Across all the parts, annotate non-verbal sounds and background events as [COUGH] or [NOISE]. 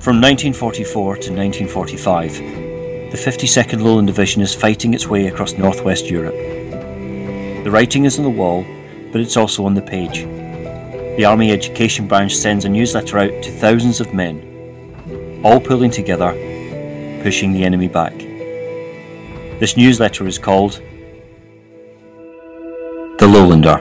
From 1944 to 1945, the 52nd Lowland Division is fighting its way across northwest Europe. The writing is on the wall, but it's also on the page. The Army Education Branch sends a newsletter out to thousands of men, all pulling together, pushing the enemy back. This newsletter is called The Lowlander.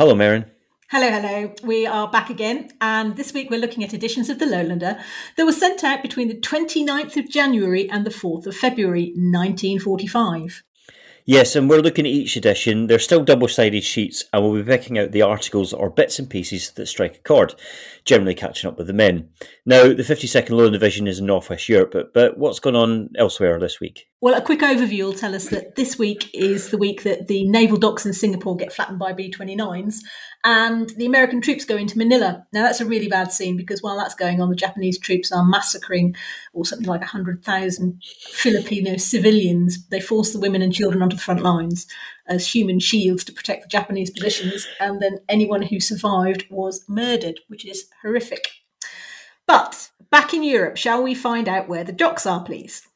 Hello, Merryn. Hello, hello. We are back again, and this week we're looking at editions of The Lowlander that were sent out between the 29th of January and the 4th of February 1945. Yes, and we're looking at each edition. They're still double sided sheets, and we'll be picking out the articles or bits and pieces that strike a chord, generally catching up with the men. Now, the 52nd Lowland Division is in Northwest Europe, but, but what's going on elsewhere this week? Well, a quick overview will tell us that this week is the week that the naval docks in Singapore get flattened by B 29s and the American troops go into Manila. Now, that's a really bad scene because while that's going on, the Japanese troops are massacring, or something like 100,000 Filipino civilians. They force the women and children onto the front lines as human shields to protect the Japanese positions, and then anyone who survived was murdered, which is horrific. But back in Europe, shall we find out where the docks are, please?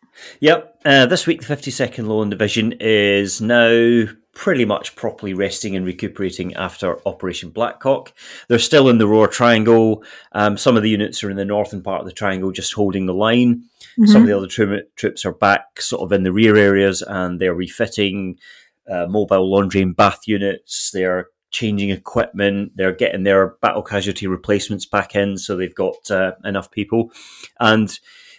Yep. Uh, this week, the 52nd Lowland Division is now pretty much properly resting and recuperating after Operation Blackcock. They're still in the Roer Triangle. Um, some of the units are in the northern part of the triangle, just holding the line. Mm-hmm. Some of the other tro- troops are back, sort of in the rear areas, and they're refitting uh, mobile laundry and bath units. They're changing equipment. They're getting their battle casualty replacements back in, so they've got uh, enough people. And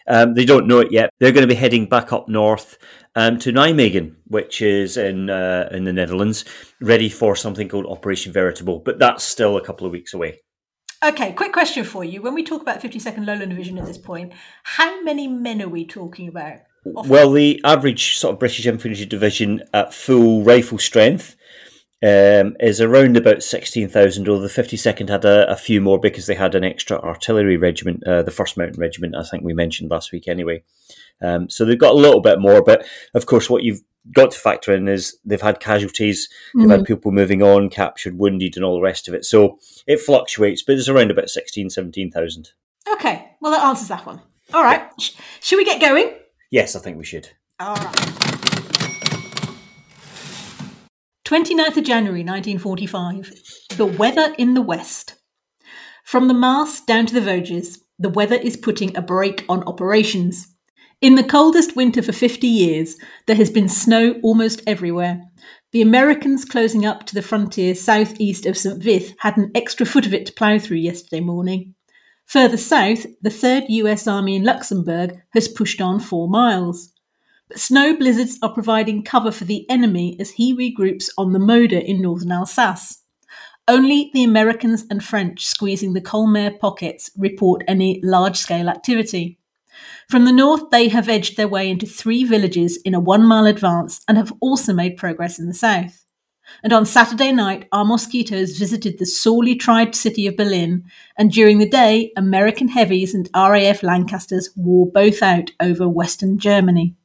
um, they don't know it yet. They're going to be heading back up north um, to Nijmegen, which is in uh, in the Netherlands, ready for something called Operation Veritable. But that's still a couple of weeks away. Okay, quick question for you. When we talk about 52nd Lowland Division at this point, how many men are we talking about? Well, the average sort of British infantry division at full rifle strength um, is around about 16,000, although the 52nd had a, a, few more because they had an extra artillery regiment, uh, the 1st Mountain Regiment, I think we mentioned last week anyway. Um, so they've got a little bit more, but of course, what you've got to factor in is they've had casualties, they've mm-hmm. had people moving on, captured, wounded, and all the rest of it. So it fluctuates, but it's around about 16, 17,000. Okay, well, that answers that one. All right. Yeah. Should we get going? Yes, I think we should. All right. 29th of January 1945. The weather in the west. From the Maas down to the Vosges, the weather is putting a brake on operations. In the coldest winter for 50 years, there has been snow almost everywhere. The Americans closing up to the frontier southeast of St. Vith had an extra foot of it to plough through yesterday morning. Further south, the 3rd US Army in Luxembourg has pushed on four miles. But snow blizzards are providing cover for the enemy as he regroups on the Moder in northern Alsace. Only the Americans and French squeezing the Colmar pockets report any large scale activity. From the north, they have edged their way into three villages in a one mile advance and have also made progress in the south. And on Saturday night, our mosquitoes visited the sorely tried city of Berlin, and during the day, American heavies and RAF Lancasters wore both out over western Germany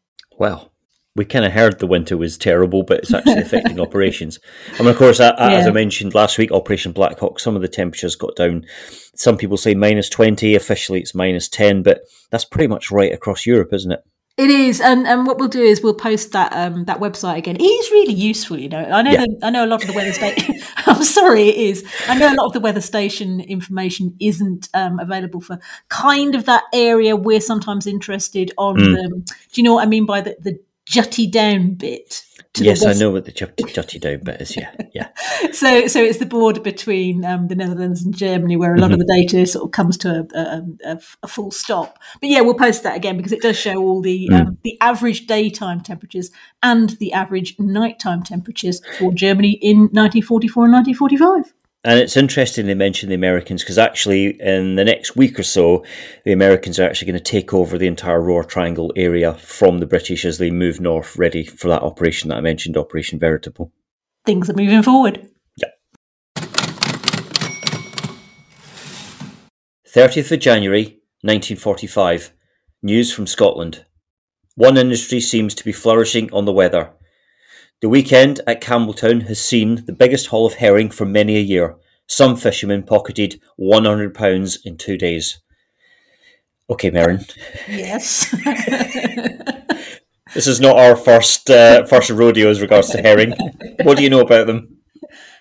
well, we kind of heard the winter was terrible, but it's actually affecting [LAUGHS] operations. I mean, of course, yeah. as I mentioned last week, Operation Blackcock, some of the temperatures got down. Some people say minus 20, officially it's minus 10, but that's pretty much right across Europe, isn't it? It is, and, and what we'll do is we'll post that um, that website again. It is really useful, you know. I know yeah. the, I know a lot of the weather station. [LAUGHS] I'm sorry, it is. I know a lot of the weather station information isn't um, available for kind of that area we're sometimes interested on. Mm. The, do you know what I mean by the the jutty down bit? yes, I know what the jutty down bit is. Yeah, yeah. [LAUGHS] so, so it's the border between um, the Netherlands and Germany where a lot mm-hmm. of the data sort of comes to a, a, a, a, full stop. But yeah, we'll post that again because it does show all the mm. um, the average daytime temperatures and the average nighttime temperatures for Germany in 1944 and 1945. And it's interesting they mention the Americans because actually, in the next week or so, the Americans are actually going to take over the entire Roer Triangle area from the British as they move north, ready for that operation that I mentioned, Operation Veritable. Things are moving forward. Yeah. 30th of January, 1945. News from Scotland. one industry seems to be flourishing on the weather. The weekend at Campbeltown has seen the biggest haul of herring for many a year. Some fishermen pocketed £100 in two days. Okay, Merryn. Yes. [LAUGHS] this is not our first uh, first rodeo as regards to herring. What do you know about them?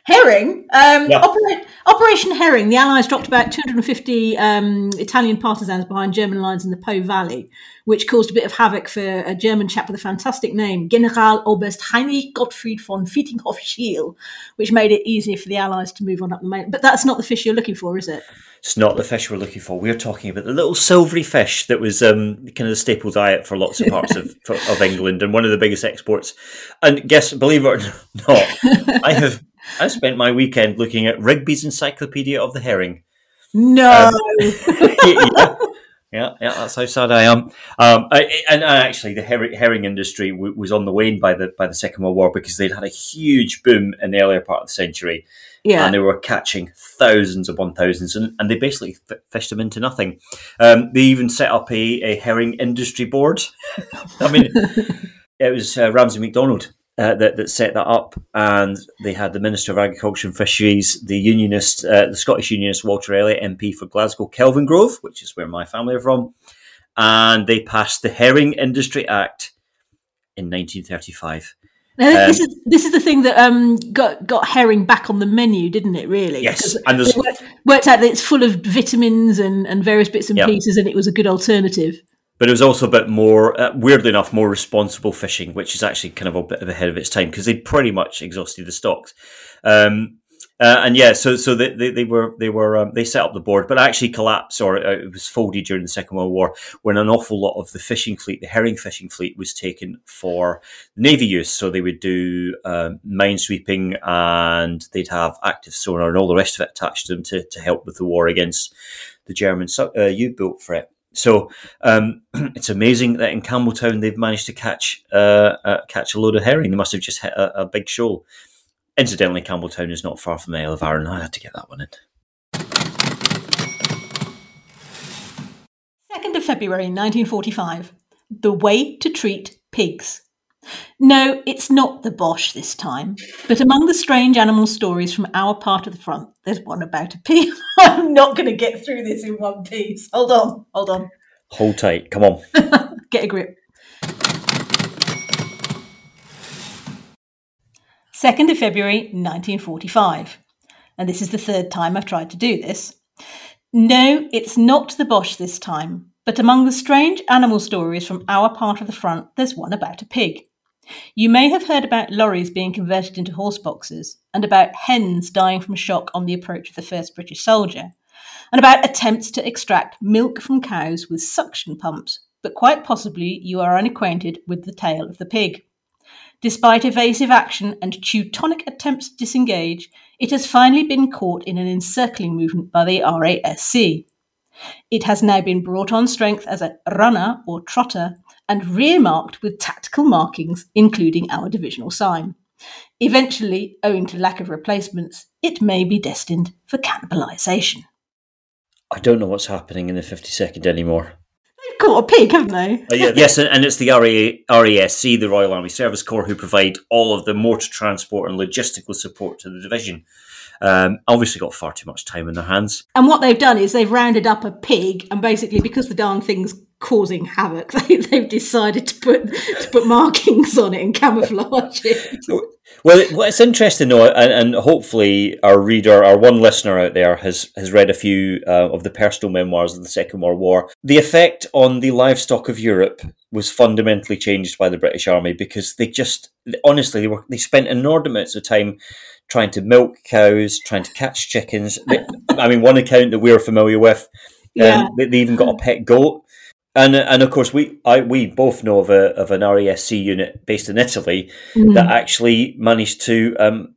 Herring. Um, yeah. Oper- Operation Herring. The Allies dropped about 250 um, Italian partisans behind German lines in the Po Valley, which caused a bit of havoc for a German chap with a fantastic name, General Oberst Heinrich Gottfried von Vietinghoff-Scheel, which made it easier for the Allies to move on up the main. But that's not the fish you're looking for, is it? It's not the fish we're looking for. We're talking about the little silvery fish that was um, kind of the staple diet for lots of parts of, [LAUGHS] of England and one of the biggest exports. And guess, believe it or [LAUGHS] not, I have I spent my weekend looking at Rigby's Encyclopedia of the Herring. No. Um, [LAUGHS] [LAUGHS] yeah, yeah, yeah, that's how sad I am. Um, I, and actually, the herring, herring industry w- was on the wane by the by the Second World War because they'd had a huge boom in the earlier part of the century. Yeah. And they were catching thousands upon thousands, and, and they basically f- fished them into nothing. Um, they even set up a, a herring industry board. [LAUGHS] I mean, it was uh, Ramsay MacDonald uh, that, that set that up, and they had the Minister of Agriculture and Fisheries, the Unionist, uh, the Scottish Unionist Walter Elliot, MP for Glasgow, Kelvingrove, which is where my family are from, and they passed the Herring Industry Act in 1935. Now, this um, is this is the thing that um, got got herring back on the menu, didn't it? Really? Yes, and there's worked, worked, out that it's full of vitamins and, and various bits and yep. pieces, and it was a good alternative but it was also a bit more, uh, weirdly enough, more responsible fishing, which is actually kind of a bit ahead of its time because they'd pretty much exhausted the stocks. Um, uh, and yeah, so so they, they, they were they were um, they set up the board, but actually collapsed or uh, it was folded during the Second World War when an awful lot of the fishing fleet, the herring fishing fleet, was taken for navy use. So they would do um, mine sweeping and they'd have active sonar and all the rest of it attached to them to, to help with the war against the German uh, U-boat threat. So um, [CLEARS THROAT] it's amazing that in Campbeltown they've managed to catch uh, uh, catch a load of herring. They must have just hit a, a big shoal. Incidentally, Campbeltown is not far from the Isle of Arran. I had to get that one in. 2nd of February 1945. The way to treat pigs. No, it's not the Boche [LAUGHS] [LAUGHS] this time. But among the strange animal stories from our part of the front, there's one about a pig. I'm not going to get through this in one piece. Hold on, hold on. Hold tight. Come on. get a grip. 2nd of February 1945. And this is the third time I've tried to do this. No, it's not the Boche this time, but among the strange animal stories from our part of the front, there's one about a pig. You may have heard about lorries being converted into horse boxes, and about hens dying from shock on the approach of the first British soldier, and about attempts to extract milk from cows with suction pumps, but quite possibly you are unacquainted with the tale of the pig. Despite evasive action and Teutonic attempts to disengage, it has finally been caught in an encircling movement by the RASC. It has now been brought on strength as a runner or trotter and rear marked with tactical markings, including our divisional sign. Eventually, owing to lack of replacements, it may be destined for cannibalisation. I don't know what's happening in the 52nd anymore. They've caught a pig, haven't they? uh, yeah, yes, and it's the RASC, the Royal Army Service Corps, who provide all of the motor transport and logistical support to the division. Um, obviously, got far too much time in their hands. And what they've done is they've rounded up a pig, and basically, because the darn thing's causing havoc, [LAUGHS] they, have decided to put to put markings on it and camouflage it. [LAUGHS] Well, well, it's interesting though, and, and, hopefully our reader, our one listener out there, has has read a few uh, of the personal memoirs of the Second World War. The effect on the livestock of Europe was fundamentally changed by the British Army because they just, honestly, they were they spent inordinate amounts of time trying to milk cows, trying to catch chickens. I mean, one account that we're familiar with, um, yeah. they, they, even got a pet goat. And, and of course, we I, we both know of, a, of an RASC unit based in Italy mm. that actually managed to um,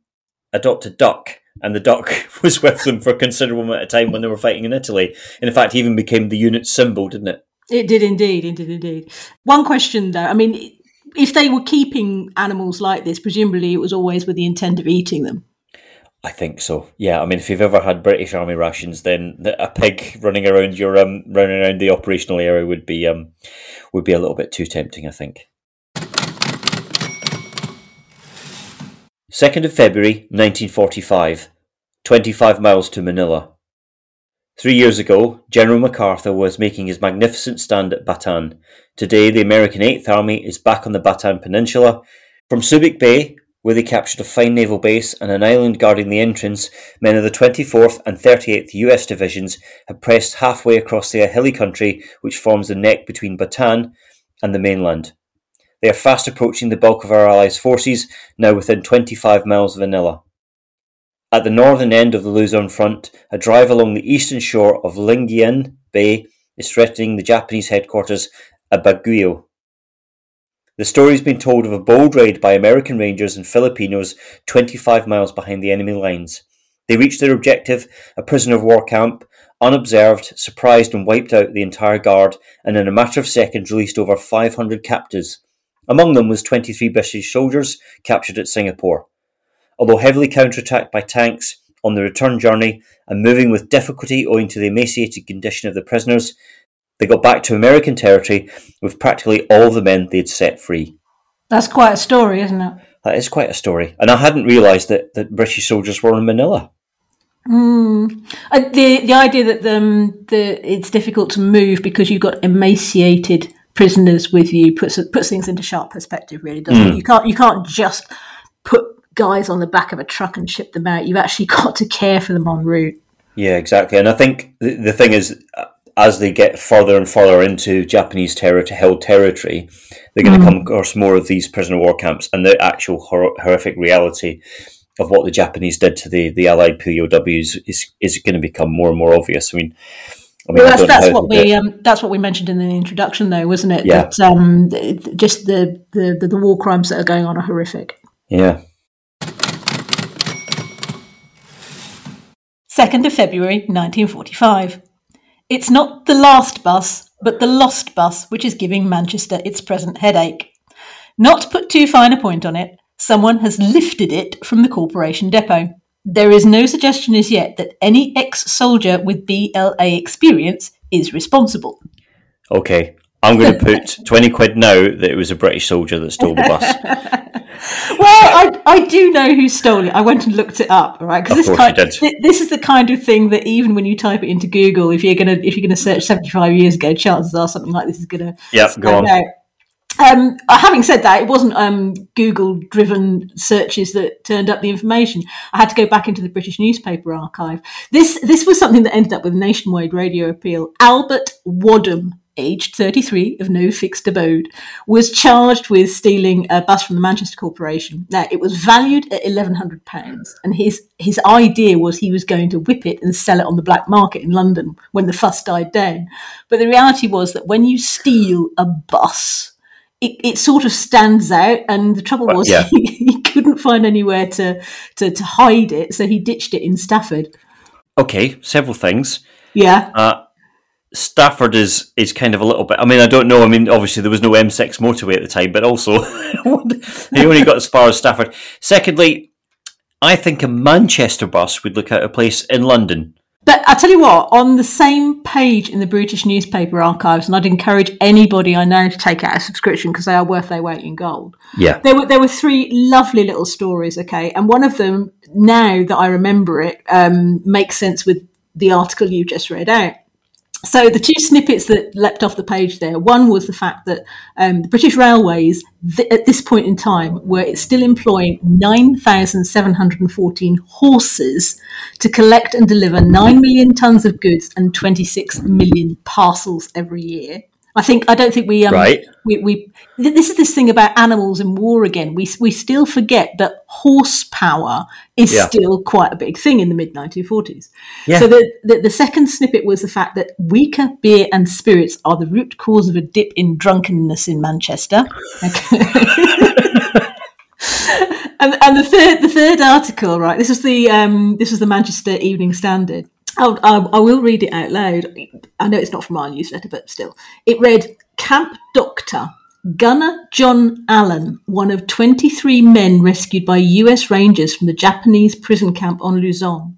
adopt a duck. And the duck [LAUGHS] was with them for a considerable amount of time when they were fighting in Italy. And in fact, even became the unit symbol, didn't it? It did indeed. It did indeed. One question, though. I mean, if they were keeping animals like this, presumably it was always with the intent of eating them. I think so. Yeah, I mean, if you've ever had British Army rations, then a pig running around your um running around the operational area would be um would be a little bit too tempting. I think. Second of February, nineteen forty-five. Twenty-five miles to Manila. Three years ago, General MacArthur was making his magnificent stand at Bataan. Today, the American Eighth Army is back on the Bataan Peninsula. From Subic Bay, where they captured a fine naval base and an island guarding the entrance, men of the 24th and 38th US Divisions had pressed halfway across the hilly country which forms the neck between Bataan and the mainland. They are fast approaching the bulk of our allies' forces, now within 25 miles of Manila. At the northern end of the Luzon front, a drive along the eastern shore of Lingayen Bay is threatening the Japanese headquarters at Baguio. The story has been told of a bold raid by American Rangers and Filipinos 25 miles behind the enemy lines. They reached their objective, a prisoner of war camp, unobserved, surprised, and wiped out the entire guard, and in a matter of seconds released over 500 captives. Among them was 23 British soldiers captured at Singapore. Although heavily counterattacked by tanks on the return journey and moving with difficulty owing to the emaciated condition of the prisoners, they got back to American territory with practically all the men they'd set free. That's quite a story, isn't it? That is quite a story. And I hadn't realised that, that British soldiers were in Manila. Mm. Uh, the the idea that the, um, the it's difficult to move because you've got emaciated prisoners with you puts puts things into sharp perspective. Really, doesn't mm. it? You can't you can't just put guys on the back of a truck and ship them out. You've actually [LAUGHS] got to care for them en route. Yeah, exactly. And I think the, the thing is, as they get further and further into Japanese terror to held territory, they're going mm. to come across more of these prisoner war camps and the actual hor- horrific reality of what the Japanese did to the, the Allied POWs is is going to become more and more obvious. I mean, I mean well, that's, that's what we um, that's what we mentioned in the introduction, though, wasn't it? Yeah. That um, just the, the, the, the war crimes that are going on are horrific. Yeah. 2nd of February 1945. It's not the last bus, but the lost bus which is giving Manchester its present headache. Not to put too fine a point on it, someone has lifted it from the corporation depot. There is no suggestion as yet that any ex soldier with BLA experience is responsible. Okay, I'm going [LAUGHS] to put 20 quid now that it was a British soldier that stole the bus. [LAUGHS] well, I, I do know who stole it. I went and looked it up, right? Because this kind, this is the kind of thing that even when you type it into Google, if you're gonna if you're gonna search 75 years ago, chances are something like this is gonna yeah go on. Out. Um, uh, having said that, it wasn't um, Google driven searches that turned up the information. I had to go back into the British newspaper archive. This this was something that ended up with nationwide radio appeal. Albert Wadham aged 33, of no fixed abode, was charged with stealing a bus from the Manchester Corporation. Now, it was valued at £1,100, and his, his idea was he was going to whip it and sell it on the black market in London when the fuss died down. But the reality was that when you steal a bus, it, it sort of stands out, and the trouble was yeah. he, [LAUGHS] he, couldn't find anywhere to, to, to hide it, so he ditched it in Stafford. Okay, several things. Yeah. Uh, Stafford is is kind of a little bit. I mean, I don't know. I mean, obviously there was no M6 motorway at the time, but also [LAUGHS] he only got as far as Stafford. Secondly, I think a Manchester bus would look out of place in London. But I tell you what, on the same page in the British newspaper archives, and I'd encourage anybody I know to take out a subscription because they are worth their weight in gold. Yeah, there were there were three lovely little stories. Okay, and one of them, now that I remember it, um, makes sense with the article you just read out. So the two snippets that leapt off the page there, one was the fact that um, the British Railways, th- at this point in time, were still employing 9,714 horses to collect and deliver 9 million tonnes of goods and 26 million parcels every year. I think I don't think we um, right. we, we this is this thing about animals in war again. We we still forget that horsepower is yeah. still quite a big thing in the mid 1940s. Yeah. So the, the, the second snippet was the fact that weaker beer and spirits are the root cause of a dip in drunkenness in Manchester. [LAUGHS] Okay. [LAUGHS] and, and the third the third article, right? This is the um, this is the Manchester Evening Standard. I'll, I will read it out loud. I know it's not from our newsletter, but still. It read Camp Doctor Gunner John Allen, one of 23 men rescued by US Rangers from the Japanese prison camp on Luzon,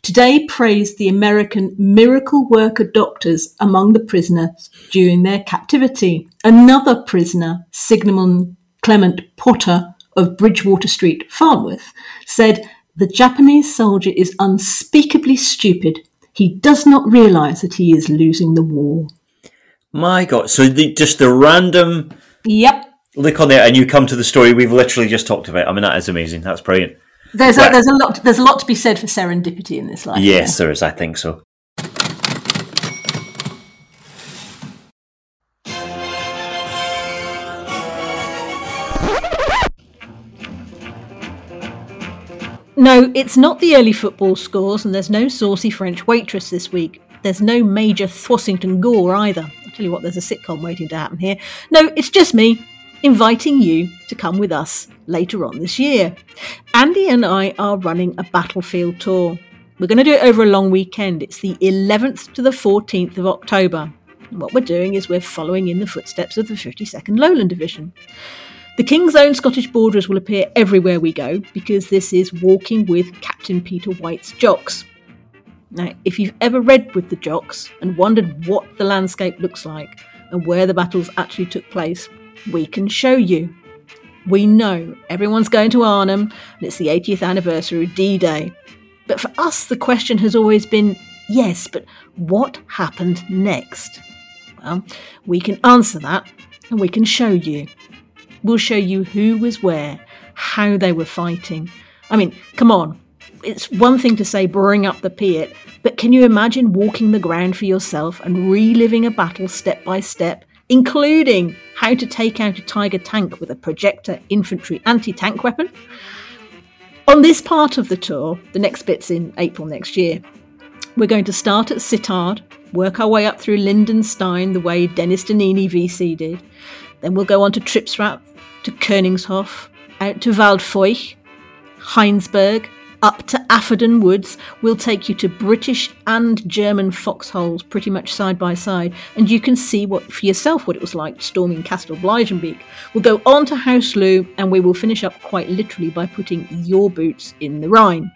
today praised the American miracle worker doctors among the prisoners during their captivity. Another prisoner, Sigismund Clement Potter of Bridgewater Street, Farnworth, said, The Japanese soldier is unspeakably stupid. He does not realize that he is losing the war. My God! So the, just the random Yep. look on there, and you come to the story we've literally just talked about. I mean, that is amazing. That's brilliant. There's Right. a, there's a lot there's a lot to be said for serendipity in this life. Yes, there is. I think so. No, it's not the early football scores, and there's no saucy French waitress this week. There's no major Thwossington Gore either. I'll tell you what, there's a sitcom waiting to happen here. No, it's just me inviting you to come with us later on this year. Andy and I are running a battlefield tour. We're going to do it over a long weekend. It's the 11th to the 14th of October. And what we're doing is we're following in the footsteps of the 52nd Lowland Division. The King's Own Scottish Borderers will appear everywhere we go because this is Walking with Captain Peter White's Jocks. Now, if you've ever read with the Jocks and wondered what the landscape looks like and where the battles actually took place, we can show you. We know everyone's going to Arnhem and it's the 80th anniversary of D Day. But for us, the question has always been yes, but what happened next? Well, we can answer that and we can show you. We'll show you who was where, how they were fighting. I mean, come on. It's one thing to say bring up the Piat, but can you imagine walking the ground for yourself and reliving a battle step by step, including how to take out a Tiger tank with a projector infantry anti tank weapon? On this part of the tour, the next bit's in April next year, we're going to start at Sittard, work our way up through Lindenstein the way Dennis Donnini VC did. Then we'll go on to Tripsrath, to Koningshof, out uh, to Waldfeucht, Heinsberg, up to Afferden Woods. We'll take you to British and German foxholes pretty much side by side, and you can see what for yourself what it was like storming Castle Blijenbeek. We'll go on to Houseloo, and we will finish up quite literally by putting your boots in the Rhine.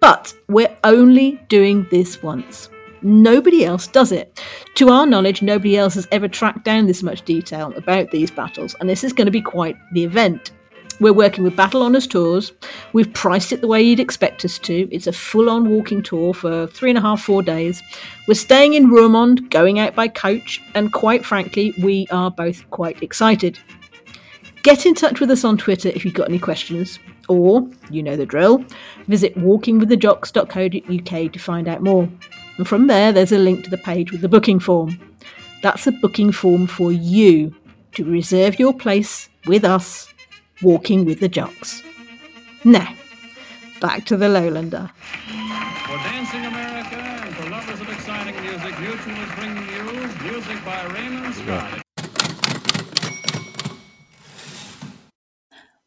But we're only doing this once. Nobody else does it. To our knowledge, nobody else has ever tracked down this much detail about these battles, and this is going to be quite the event. We're working with Battle Honours Tours. We've priced it the way you'd expect us to. It's a full on walking tour for three and a half, four days. We're staying in Roermond, going out by coach, and quite frankly, we are both quite excited. Get in touch with us on Twitter if you've got any questions, or, you know the drill, visit walkingwiththejocks.co.uk to find out more. And from there, there's a link to the page with the booking form. That's a booking form for you to reserve your place with us, walking with the jocks. Now, back to the Lowlander. For Dancing America and for lovers of exciting music, Mutual is bringing you music by Raymond Scott.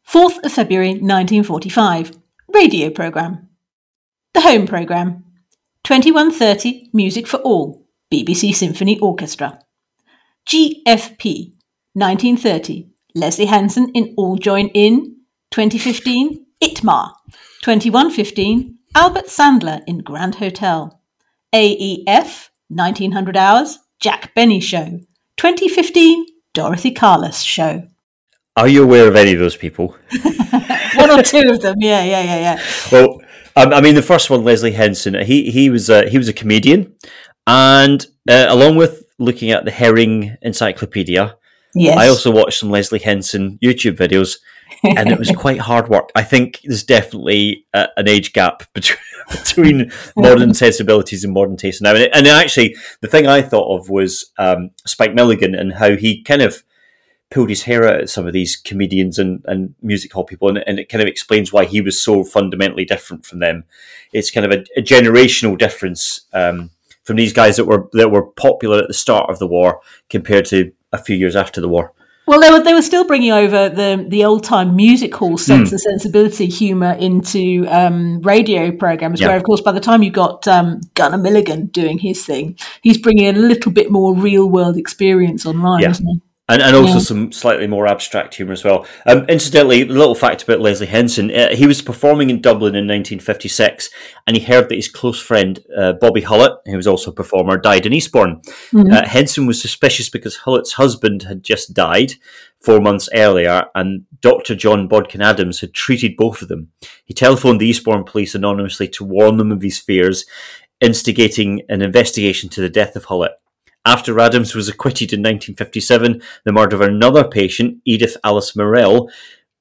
4th of February 1945. Radio programme. The Home programme. 2130 Music for All. BBC Symphony Orchestra. GFP. 1930. Leslie Henson in All Join In. 2015. ITMA. 2115. Albert Sandler in Grand Hotel. AEF. 1900 Hours. Jack Benny Show. 2015. Dorothy Carless Show. Are you aware of any of those people? [LAUGHS] One or two of them. Yeah, yeah, yeah, yeah. Well, um, I mean, the first one, Leslie Henson. He he was a, he was a comedian, and uh, along with looking at the Herring Encyclopedia, Yes. I also watched some Leslie Henson YouTube videos, and it was [LAUGHS] quite hard work. I think there's definitely a, an age gap [LAUGHS] between, between modern [LAUGHS] sensibilities and modern taste now. And, and actually, the thing I thought of was um, Spike Milligan and how he kind of pulled his hair out at some of these comedians and, and music hall people, and, and it kind of explains why he was so fundamentally different from them. It's kind of a, a generational difference um, from these guys that were that were popular at the start of the war compared to a few years after the war. Well, they were they were still bringing over the the old time music hall sense and sensibility humour into um, radio programs. Yeah. Where, of course, by the time you got um, Gunner Milligan doing his thing, he's bringing a little bit more real world experience online, Yeah. isn't he? And, and also Yeah. some slightly more abstract humour as well. Um, incidentally, a little fact about Leslie Henson: uh, he was performing in Dublin in 1956, and he heard that his close friend uh, Bobby Hullett, who was also a performer, died in Eastbourne. Uh, Henson was suspicious because Hullett's husband had just died four months earlier, and Dr. John Bodkin Adams had treated both of them. He telephoned the Eastbourne police anonymously to warn them of his fears, instigating an investigation to the death of Hullett. After Adams was acquitted in 1957, the murder of another patient, Edith Alice Morell,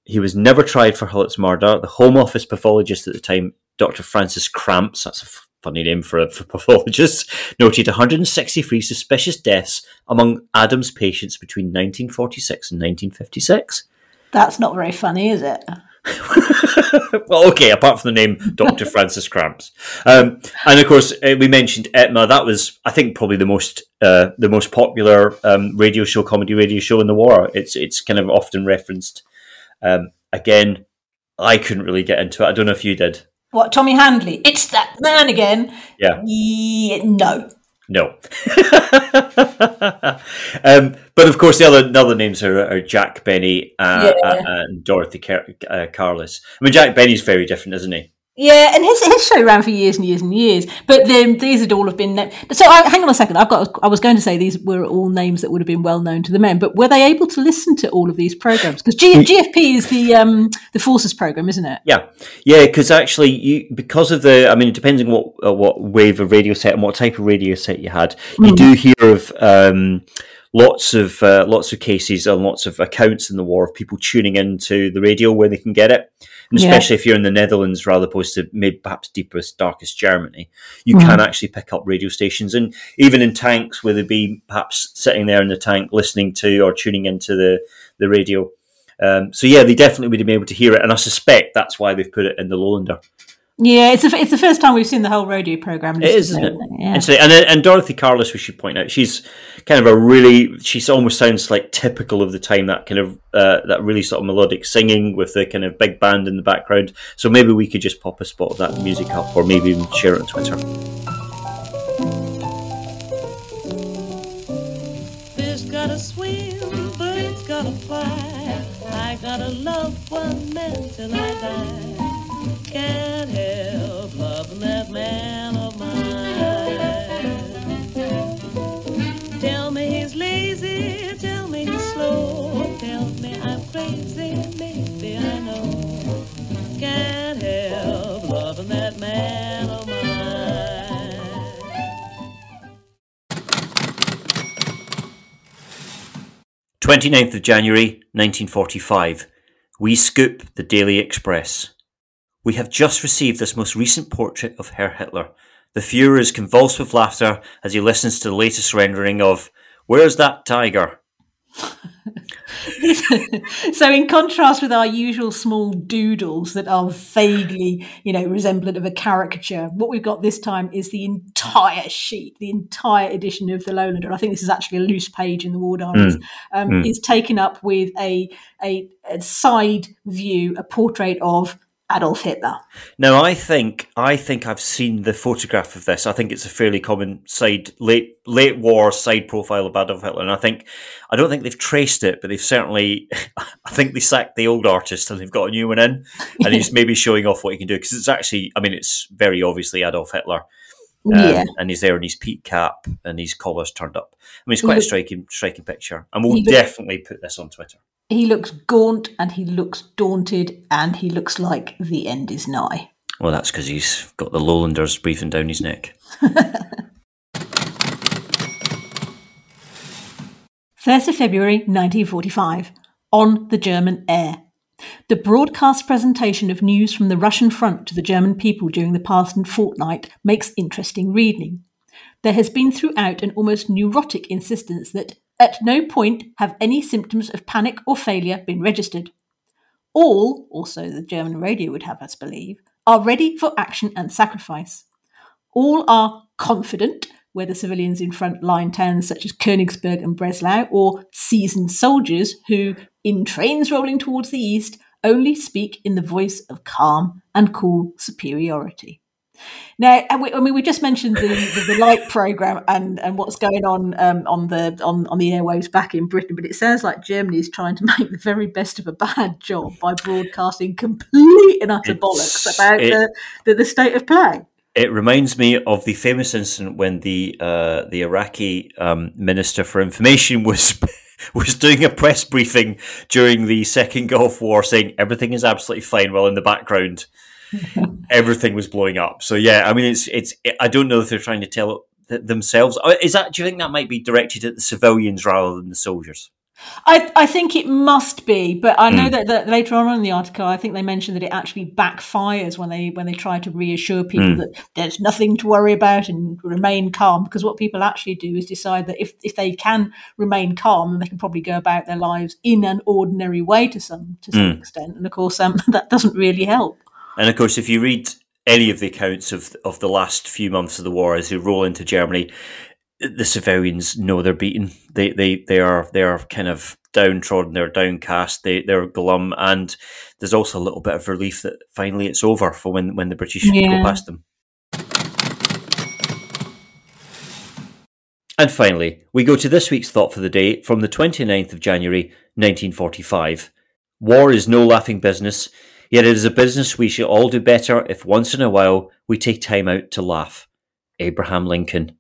he was never tried for Hullett's murder. The Home Office pathologist at the time, Dr. Francis Cramps, that's a f- funny name for a for pathologist, [LAUGHS] noted 163 suspicious deaths among Adams' patients between 1946 and 1956. That's not very funny, is it? [LAUGHS] well, okay, apart from the name Dr. [LAUGHS] Francis Cramps, um, and of course uh, we mentioned ITMA. That was, I think, probably the most uh, the most popular um, radio show, comedy radio show in the war. It's it's kind of often referenced. Um, again, I couldn't really get into it. I don't know if you did. What, Tommy Handley? It's that man again. Yeah, Yeah, no. No. [LAUGHS] um, but of course, the other the other names are, are Jack Benny uh, Yeah. uh, and Dorothy Car- uh, Carless. I mean, Jack Benny's very different, isn't he? Yeah, and his his show ran for years and years and years. But then these had all have been. na- So I, hang on a second. I've got. I was going to say these were all names that would have been well known to the men. But were they able to listen to all of these programs? Because G, GFP is the um the forces program, isn't it? Yeah, yeah, because actually, you because of the, I mean, depending on what uh, what wave of radio set and what type of radio set you had, you do hear of um, lots of uh, lots of cases and lots of accounts in the war of people tuning into the radio where they can get it, and Yeah. especially if you're in the Netherlands rather opposed to maybe perhaps deepest darkest Germany, you can actually pick up radio stations, and even in tanks where they'd be perhaps sitting there in the tank listening to or tuning into the the radio. Um, so yeah, they definitely would have been able to hear it, and I suspect that's why they've put it in the Lowlander. Yeah, it's the, it's the first time we've seen the whole radio program. It is, isn't it? And, so, and and Dorothy Carless, we should point out, she's kind of a really, she almost sounds like typical of the time. That kind of uh, that really sort of melodic singing with the kind of big band in the background. So maybe we could just pop a spot of that music up, or maybe even share it on Twitter. Gotta swim, gotta fly. I gotta love one man till I die. Can't Can't help loving that man of mine. 29th of January, 1945. We scoop the Daily Express. We have just received this most recent portrait of Herr Hitler. The Fuhrer is convulsed with laughter as he listens to the latest rendering of Where's That Tiger? [LAUGHS] so in contrast with our usual small doodles that are vaguely you know resemblant of a caricature what we've got this time is the entire sheet the entire edition of the lowlander i think this is actually a loose page in the war diaries. Um, is taken up with a, a a side view a portrait of adolf hitler Now, I think I think I've seen the photograph of this. I think it's a fairly common side late late war side profile of Adolf Hitler, and I think I don't think they've traced it, but they've certainly. [LAUGHS] I think they sacked the old artist and they've got a new one in, and he's [LAUGHS] maybe showing off what he can do because it's actually. I mean, it's very obviously Adolf Hitler. Um, yeah and he's there in his peak cap and his collar's turned up. I mean, it's quite a Look- striking, striking picture, and we'll He definitely put this on Twitter. he looks gaunt and he looks daunted and he looks like the end is nigh Well, that's because he's got the Lowlanders breathing down his neck. [LAUGHS] 1st of February 1945, on the German air. The broadcast presentation of news from the Russian front to the German people during the past fortnight makes interesting reading. There has been throughout an almost neurotic insistence that at no point have any symptoms of panic or failure been registered. All, also the German radio would have us believe, are ready for action and sacrifice. All are confident, whether civilians in front-line towns such as Königsberg and Breslau, or seasoned soldiers who, in trains rolling towards the east, only speak in the voice of calm and cool superiority. Now, I mean, we just mentioned the, the, the light program and, and what's going on um, on the on, on the airwaves back in Britain, but it sounds like Germany is trying to [LAUGHS] make the very best of a bad job by broadcasting complete and utter It's- bollocks about it- the, the the state of play. It reminds me of the famous incident when the uh, the Iraqi um, Minister for Information [LAUGHS] was was doing a press briefing during the Second Gulf War, saying everything is absolutely fine, while in the background [LAUGHS] everything was blowing up. So yeah, I mean, it's it's. I don't know if they're trying to tell th- themselves. Uh, Is that? Do you think that might be directed at the civilians rather than the soldiers? I, I think it must be, but I know Mm. that, that later on in the article, I think they mentioned that it actually backfires when they when they try to reassure people Mm. that there's nothing to worry about and remain calm. Because what people actually do is decide that if, if they can remain calm, then they can probably go about their lives in an ordinary way to some to some Mm. extent. And of course, um, [LAUGHS] that doesn't really help. And of course, if you read any of the accounts of of the last few months of the war as they roll into Germany, the civilians know they're beaten. They they they are they are kind of downtrodden. They're downcast. They they're glum, and there's also a little bit of relief that finally it's over for when when the British Yeah. go past them. And finally, we go to this week's thought for the day from the 29th of January 1945. War is no laughing business, yet it is a business we should all do better if once in a while we take time out to laugh. Abraham Lincoln.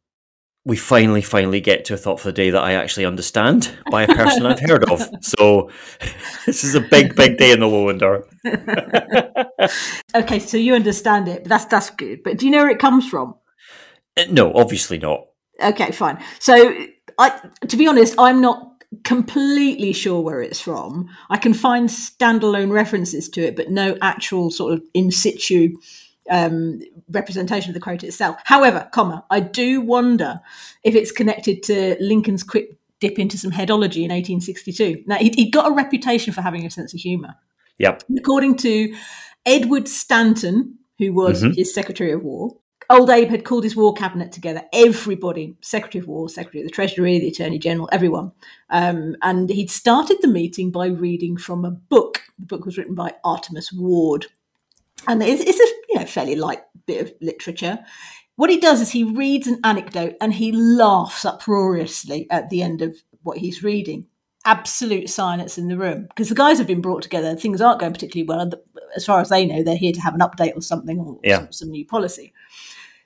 We finally, finally get to a thought for the day that I actually understand by a person I've heard of. [LAUGHS] So [LAUGHS] this is a big, big day in the Lowlander. [LAUGHS] Okay, so you understand it, but that's that's good. But do you know where it comes from? Uh, No, obviously not. Okay, fine. So, I, to be honest, I'm not completely sure where it's from. I can find standalone references to it, but no actual sort of in situ um, representation of the quote itself. However, comma, I do wonder if it's connected to Lincoln's quick dip into some headology in 1862. Now, he, he got a reputation for having a sense of humour. Yep. According to Edward Stanton, who was Mhm. his Secretary of War, Old Abe had called his war cabinet together, everybody, Secretary of War, Secretary of the Treasury, the Attorney General, everyone. Um, and he'd started the meeting by reading from a book. The book was written by Artemus Ward. And it's, it's a you know fairly light bit of literature. What he does is he reads an anecdote and he laughs uproariously at the end of what he's reading. Absolute silence in the room because the guys have been brought together. Things aren't going particularly well. As far as they know, they're here to have an update or something or Yeah. some, some new policy.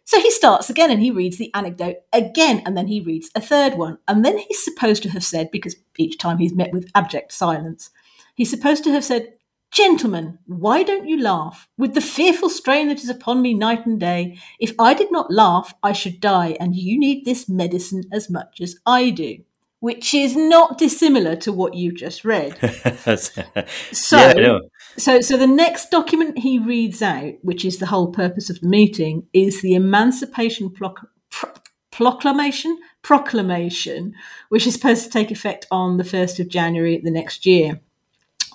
So he starts again and he reads the anecdote again, and then he reads a third one. And then he's supposed to have said, because each time he's met with abject silence, he's supposed to have said, Gentlemen, why don't you laugh? With the fearful strain that is upon me night and day, if I did not laugh, I should die, and you need this medicine as much as I do. Which is not dissimilar to what you just read. [LAUGHS] So, yeah, so, so the next document he reads out, which is the whole purpose of the meeting, is the Emancipation Proc- Pro- Proclamation, Proclamation, which is supposed to take effect on the first of January the next year.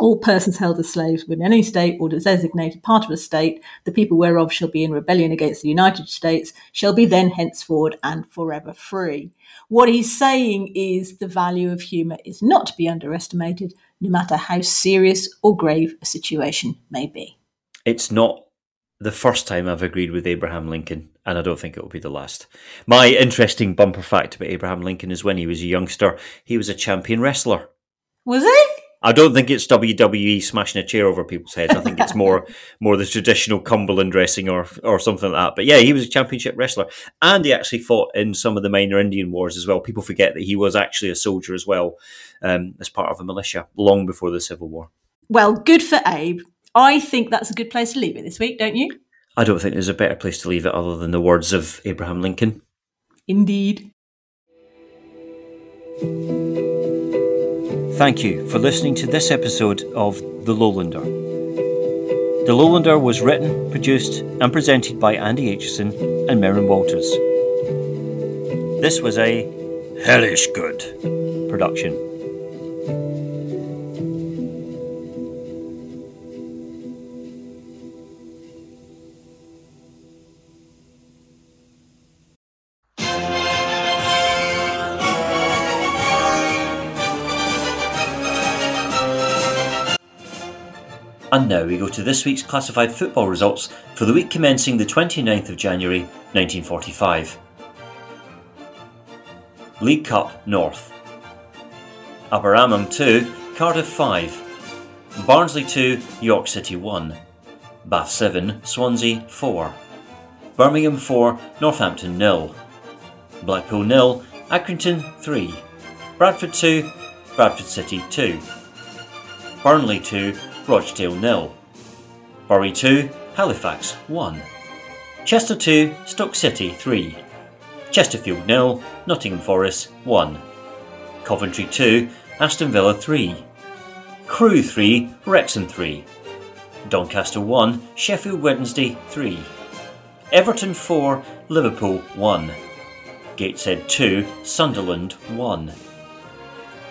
All persons held as slaves within any state or designated part of a state, the people whereof shall be in rebellion against the United States, shall be then henceforward and forever free. What he's saying is the value of humour is not to be underestimated, no matter how serious or grave a situation may be. It's not the first time I've agreed with Abraham Lincoln, and I don't think it will be the last. My interesting bumper fact about Abraham Lincoln is when he was a youngster, he was a champion wrestler. Was he? I don't think it's WWE smashing a chair over people's heads. I think it's more [LAUGHS] more the traditional Cumberland dressing or or something like that. But yeah, he was a championship wrestler, and he actually fought in some of the minor Indian wars as well. People forget that he was actually a soldier as well, um, as part of a militia long before the Civil War. Well, good for Abe. I think that's a good place to leave it this week, don't you? I don't think there's a better place to leave it other than the words of Abraham Lincoln. Indeed. Thank you for listening to this episode of The Lowlander. The Lowlander was written, produced, and presented by Andy Aitchison and Merryn Walters. This was a hellish good production. And now we go to this week's classified football results for the week commencing the 29th of January 1945. League Cup North. Aberaman 2, Cardiff 5. Barnsley 2, York City 1. Bath 7, Swansea 4. Birmingham 4, Northampton 0. Blackpool 0, Accrington 3. Bradford 2, Bradford City 2. Burnley 2, Rochdale 0. Bury 2, Halifax 1. Chester 2, Stoke City 3. Chesterfield 0, Nottingham Forest 1. Coventry 2, Aston Villa 3. Crewe 3, Wrexham 3. Doncaster 1, Sheffield Wednesday 3. Everton 4, Liverpool 1. Gateshead 2, Sunderland 1.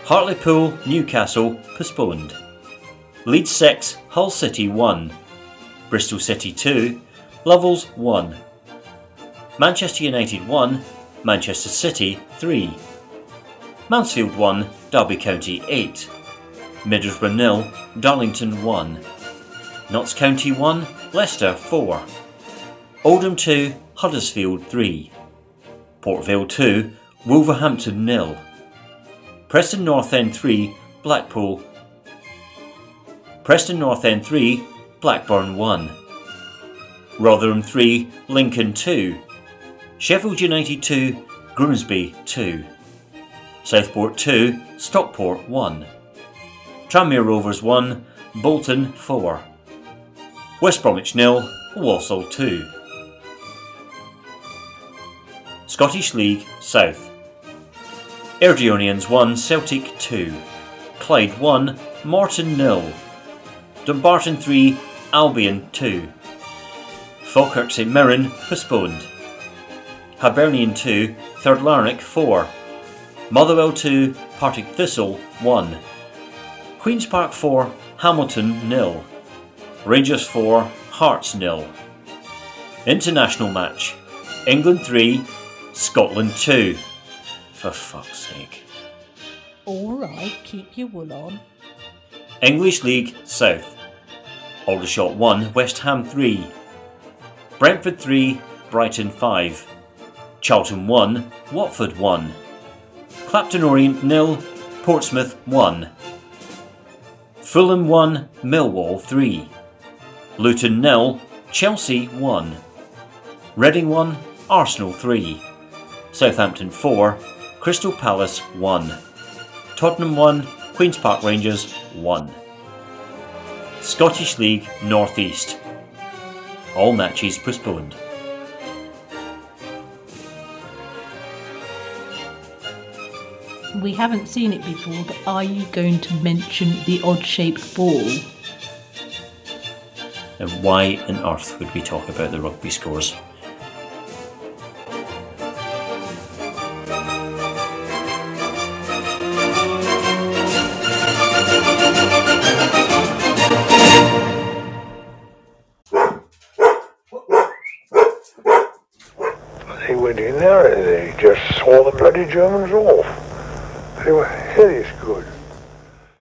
Hartlepool, Newcastle postponed. Leeds 6, Hull City 1. Bristol City 2, Lovells 1. Manchester United 1, Manchester City 3. Mansfield 1, Derby County 8. Middlesbrough 0, Darlington 1. Notts County 1, Leicester 4. Oldham 2, Huddersfield 3. Port Vale 2, Wolverhampton 0. Preston North End 3, Blackpool. Preston North End 3, Blackburn 1. Rotherham 3, Lincoln 2. Sheffield United 2, Grimsby 2. Southport 2, Stockport 1. Tranmere Rovers 1, Bolton 4. West Bromwich 0, Walsall 2. Scottish League South. Airdrieonians 1, Celtic 2. Clyde 1, Morton 0. Dumbarton 3, Albion 2. Falkirk St Mirren postponed. Hibernian 2, Third Lanark 4. Motherwell 2, Partick Thistle 1. Queen's Park 4, Hamilton 0. Rangers 4, Hearts 0. International match England 3, Scotland 2. For fuck's sake. Alright, keep your wool on. English League South. Aldershot 1, West Ham 3. Brentford 3, Brighton 5. Charlton 1, Watford 1. Clapton Orient 0, Portsmouth 1. Fulham 1, Millwall 3. Luton 0, Chelsea 1. Reading 1, Arsenal 3. Southampton 4, Crystal Palace 1. Tottenham 1, Queen's Park Rangers 1. Scottish League North East. All matches postponed. We haven't seen it before, but are you going to mention the odd shaped ball? And why on earth would we talk about the rugby scores? In